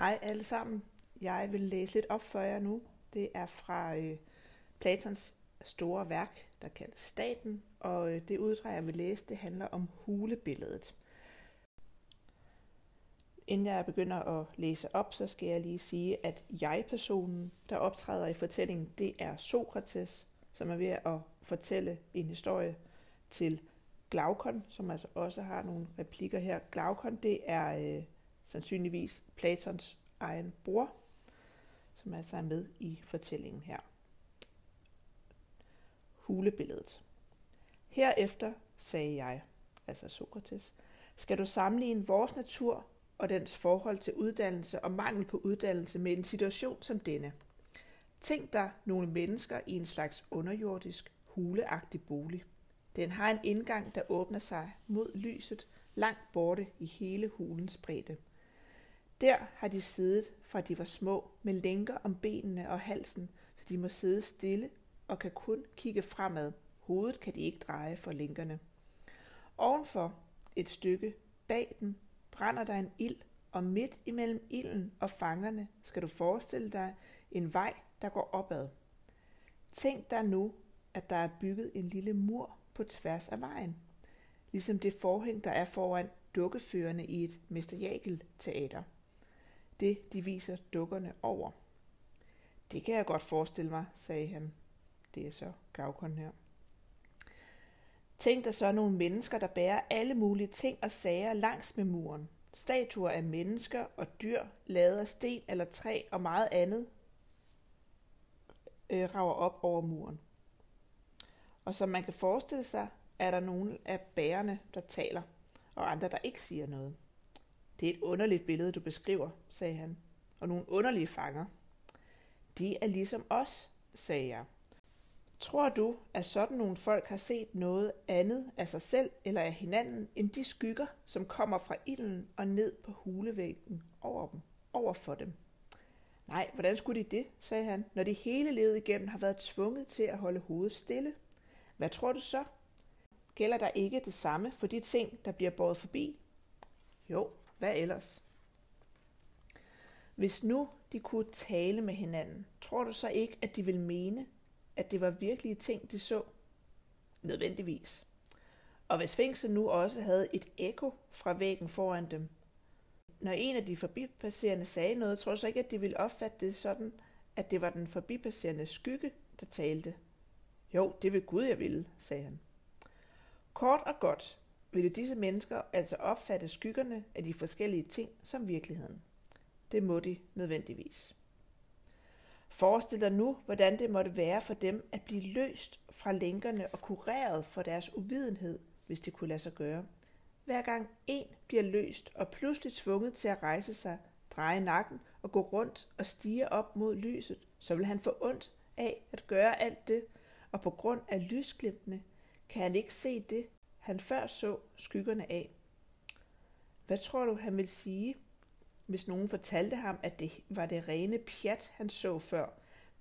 Hej alle sammen. Jeg vil læse lidt op for jer nu. Det er fra øh, Platons store værk, der kaldes Staten, og øh, det uddrag, jeg vil læse, det handler om hulebilledet. Inden jeg begynder at læse op, så skal jeg lige sige, at jeg-personen, der optræder i fortællingen, det er Sokrates, som er ved at fortælle en historie til Glaukon, som altså også har nogle replikker her. Glaukon, det er øh, sandsynligvis Platons egen bror, som altså er med i fortællingen her. Hulebilledet. Herefter sagde jeg, altså Sokrates, skal du sammenligne vores natur og dens forhold til uddannelse og mangel på uddannelse med en situation som denne. Tænk dig nogle mennesker i en slags underjordisk, huleagtig bolig. Den har en indgang, der åbner sig mod lyset langt borte i hele hulens bredde – der har de siddet, fra de var små, med lænker om benene og halsen, så de må sidde stille og kan kun kigge fremad. Hovedet kan de ikke dreje for lænkerne. Ovenfor, et stykke bag dem, brænder der en ild, og midt imellem ilden og fangerne skal du forestille dig en vej, der går opad. Tænk dig nu, at der er bygget en lille mur på tværs af vejen, ligesom det forhæng, der er foran dukkeførende i et Mester teater det, de viser dukkerne over. Det kan jeg godt forestille mig, sagde han. Det er så Gavkon her. Tænk dig så nogle mennesker, der bærer alle mulige ting og sager langs med muren. Statuer af mennesker og dyr, lavet af sten eller træ og meget andet, øh, rager op over muren. Og som man kan forestille sig, er der nogle af bærerne, der taler, og andre, der ikke siger noget. Det er et underligt billede, du beskriver, sagde han, og nogle underlige fanger. De er ligesom os, sagde jeg. Tror du, at sådan nogle folk har set noget andet af sig selv eller af hinanden, end de skygger, som kommer fra ilden og ned på hulevæggen over dem, over for dem? Nej, hvordan skulle de det, sagde han, når de hele livet igennem har været tvunget til at holde hovedet stille? Hvad tror du så? Gælder der ikke det samme for de ting, der bliver båret forbi? Jo, hvad ellers? Hvis nu de kunne tale med hinanden, tror du så ikke, at de ville mene, at det var virkelige ting, de så? Nødvendigvis. Og hvis fængslet nu også havde et ekko fra væggen foran dem, når en af de forbipasserende sagde noget, tror du så ikke, at de ville opfatte det sådan, at det var den forbipasserende skygge, der talte? Jo, det vil Gud, jeg ville, sagde han. Kort og godt, ville disse mennesker altså opfatte skyggerne af de forskellige ting som virkeligheden. Det må de nødvendigvis. Forestil dig nu, hvordan det måtte være for dem at blive løst fra lænkerne og kureret for deres uvidenhed, hvis det kunne lade sig gøre. Hver gang en bliver løst og pludselig tvunget til at rejse sig, dreje nakken og gå rundt og stige op mod lyset, så vil han få ondt af at gøre alt det, og på grund af lysglimtene kan han ikke se det, han før så skyggerne af. Hvad tror du, han vil sige, hvis nogen fortalte ham, at det var det rene pjat, han så før,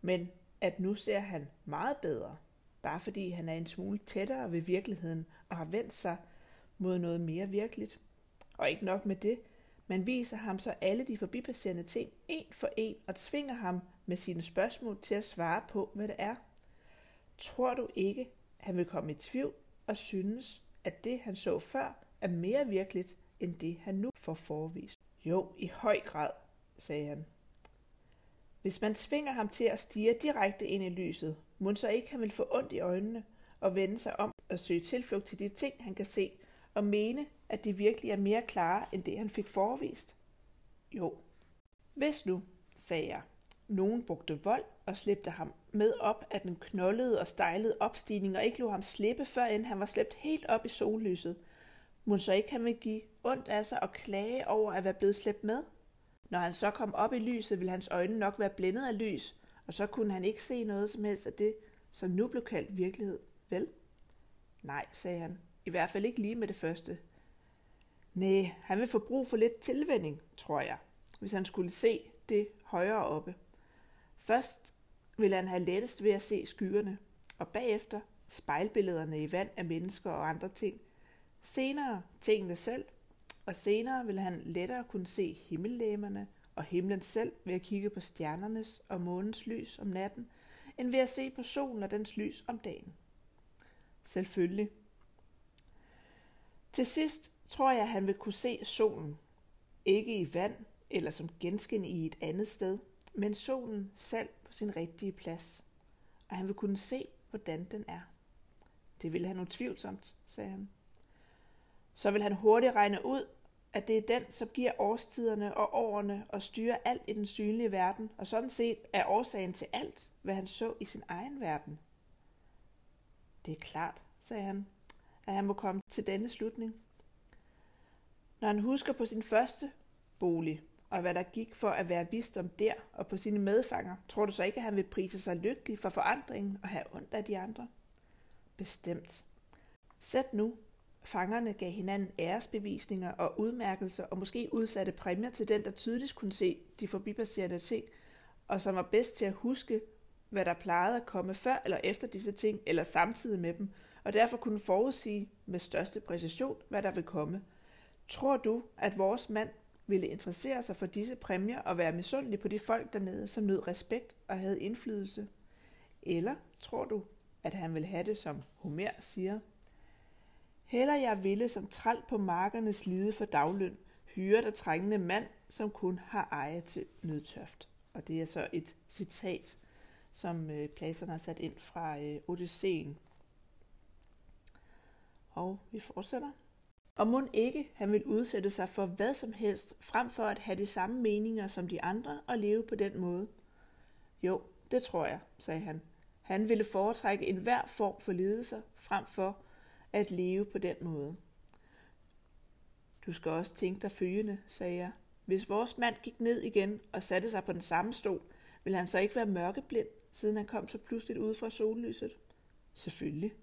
men at nu ser han meget bedre, bare fordi han er en smule tættere ved virkeligheden og har vendt sig mod noget mere virkeligt. Og ikke nok med det, man viser ham så alle de forbipasserende ting en for en og tvinger ham med sine spørgsmål til at svare på, hvad det er. Tror du ikke, han vil komme i tvivl og synes, at det, han så før, er mere virkeligt, end det, han nu får forvist. Jo, i høj grad, sagde han. Hvis man tvinger ham til at stige direkte ind i lyset, må så ikke han vil få ondt i øjnene og vende sig om og søge tilflugt til de ting, han kan se, og mene, at de virkelig er mere klare end det, han fik forvist? Jo. Hvis nu, sagde jeg, nogen brugte vold og slæbte ham med op af den knoldede og stejlede opstigning og ikke lå ham slippe, før end han var slæbt helt op i sollyset. Må så ikke han vil give ondt af sig og klage over at være blevet slæbt med? Når han så kom op i lyset, ville hans øjne nok være blændet af lys, og så kunne han ikke se noget som helst af det, som nu blev kaldt virkelighed, vel? Nej, sagde han. I hvert fald ikke lige med det første. Nej, han vil få brug for lidt tilvænding, tror jeg, hvis han skulle se det højere oppe. Først vil han have lettest ved at se skyerne, og bagefter spejlbillederne i vand af mennesker og andre ting. Senere tingene selv, og senere vil han lettere kunne se himmellæmerne og himlen selv ved at kigge på stjernernes og månens lys om natten, end ved at se på solen og dens lys om dagen. Selvfølgelig. Til sidst tror jeg, at han vil kunne se solen. Ikke i vand eller som genskin i et andet sted, men solen selv på sin rigtige plads. Og han vil kunne se, hvordan den er. Det vil han utvivlsomt, sagde han. Så vil han hurtigt regne ud, at det er den, som giver årstiderne og årene og styrer alt i den synlige verden, og sådan set er årsagen til alt, hvad han så i sin egen verden. Det er klart, sagde han, at han må komme til denne slutning. Når han husker på sin første bolig, og hvad der gik for at være vist om der og på sine medfanger, tror du så ikke, at han vil prise sig lykkelig for forandringen og have ondt af de andre? Bestemt. Sæt nu, fangerne gav hinanden æresbevisninger og udmærkelser og måske udsatte præmier til den, der tydeligt kunne se de forbipasserende ting, og som var bedst til at huske, hvad der plejede at komme før eller efter disse ting, eller samtidig med dem, og derfor kunne forudsige med største præcision, hvad der vil komme. Tror du, at vores mand ville interessere sig for disse præmier og være misundelig på de folk dernede, som nød respekt og havde indflydelse? Eller tror du, at han vil have det, som Homer siger? Heller jeg ville som træl på markernes lide for dagløn, hyre der trængende mand, som kun har eje til nødtøft. Og det er så et citat, som øh, Platon har sat ind fra øh, Odysseen. Og vi fortsætter. Og må ikke han vil udsætte sig for hvad som helst, frem for at have de samme meninger som de andre og leve på den måde? Jo, det tror jeg, sagde han. Han ville foretrække enhver form for lidelser, frem for at leve på den måde. Du skal også tænke dig følgende, sagde jeg. Hvis vores mand gik ned igen og satte sig på den samme stol, ville han så ikke være mørkeblind, siden han kom så pludseligt ud fra sollyset? Selvfølgelig.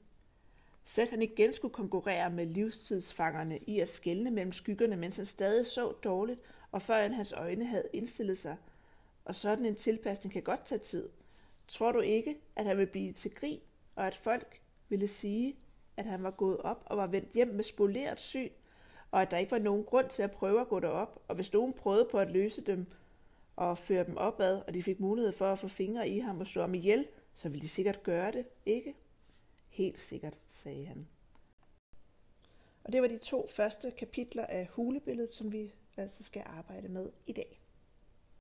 Sæt han igen skulle konkurrere med livstidsfangerne i at skelne mellem skyggerne, mens han stadig så dårligt, og før hans øjne havde indstillet sig. Og sådan en tilpasning kan godt tage tid. Tror du ikke, at han vil blive til grin, og at folk ville sige, at han var gået op og var vendt hjem med spoleret syn, og at der ikke var nogen grund til at prøve at gå derop, og hvis nogen prøvede på at løse dem og føre dem opad, og de fik mulighed for at få fingre i ham og slå ham ihjel, så ville de sikkert gøre det, ikke? Helt sikkert, sagde han. Og det var de to første kapitler af hulebilledet, som vi altså skal arbejde med i dag.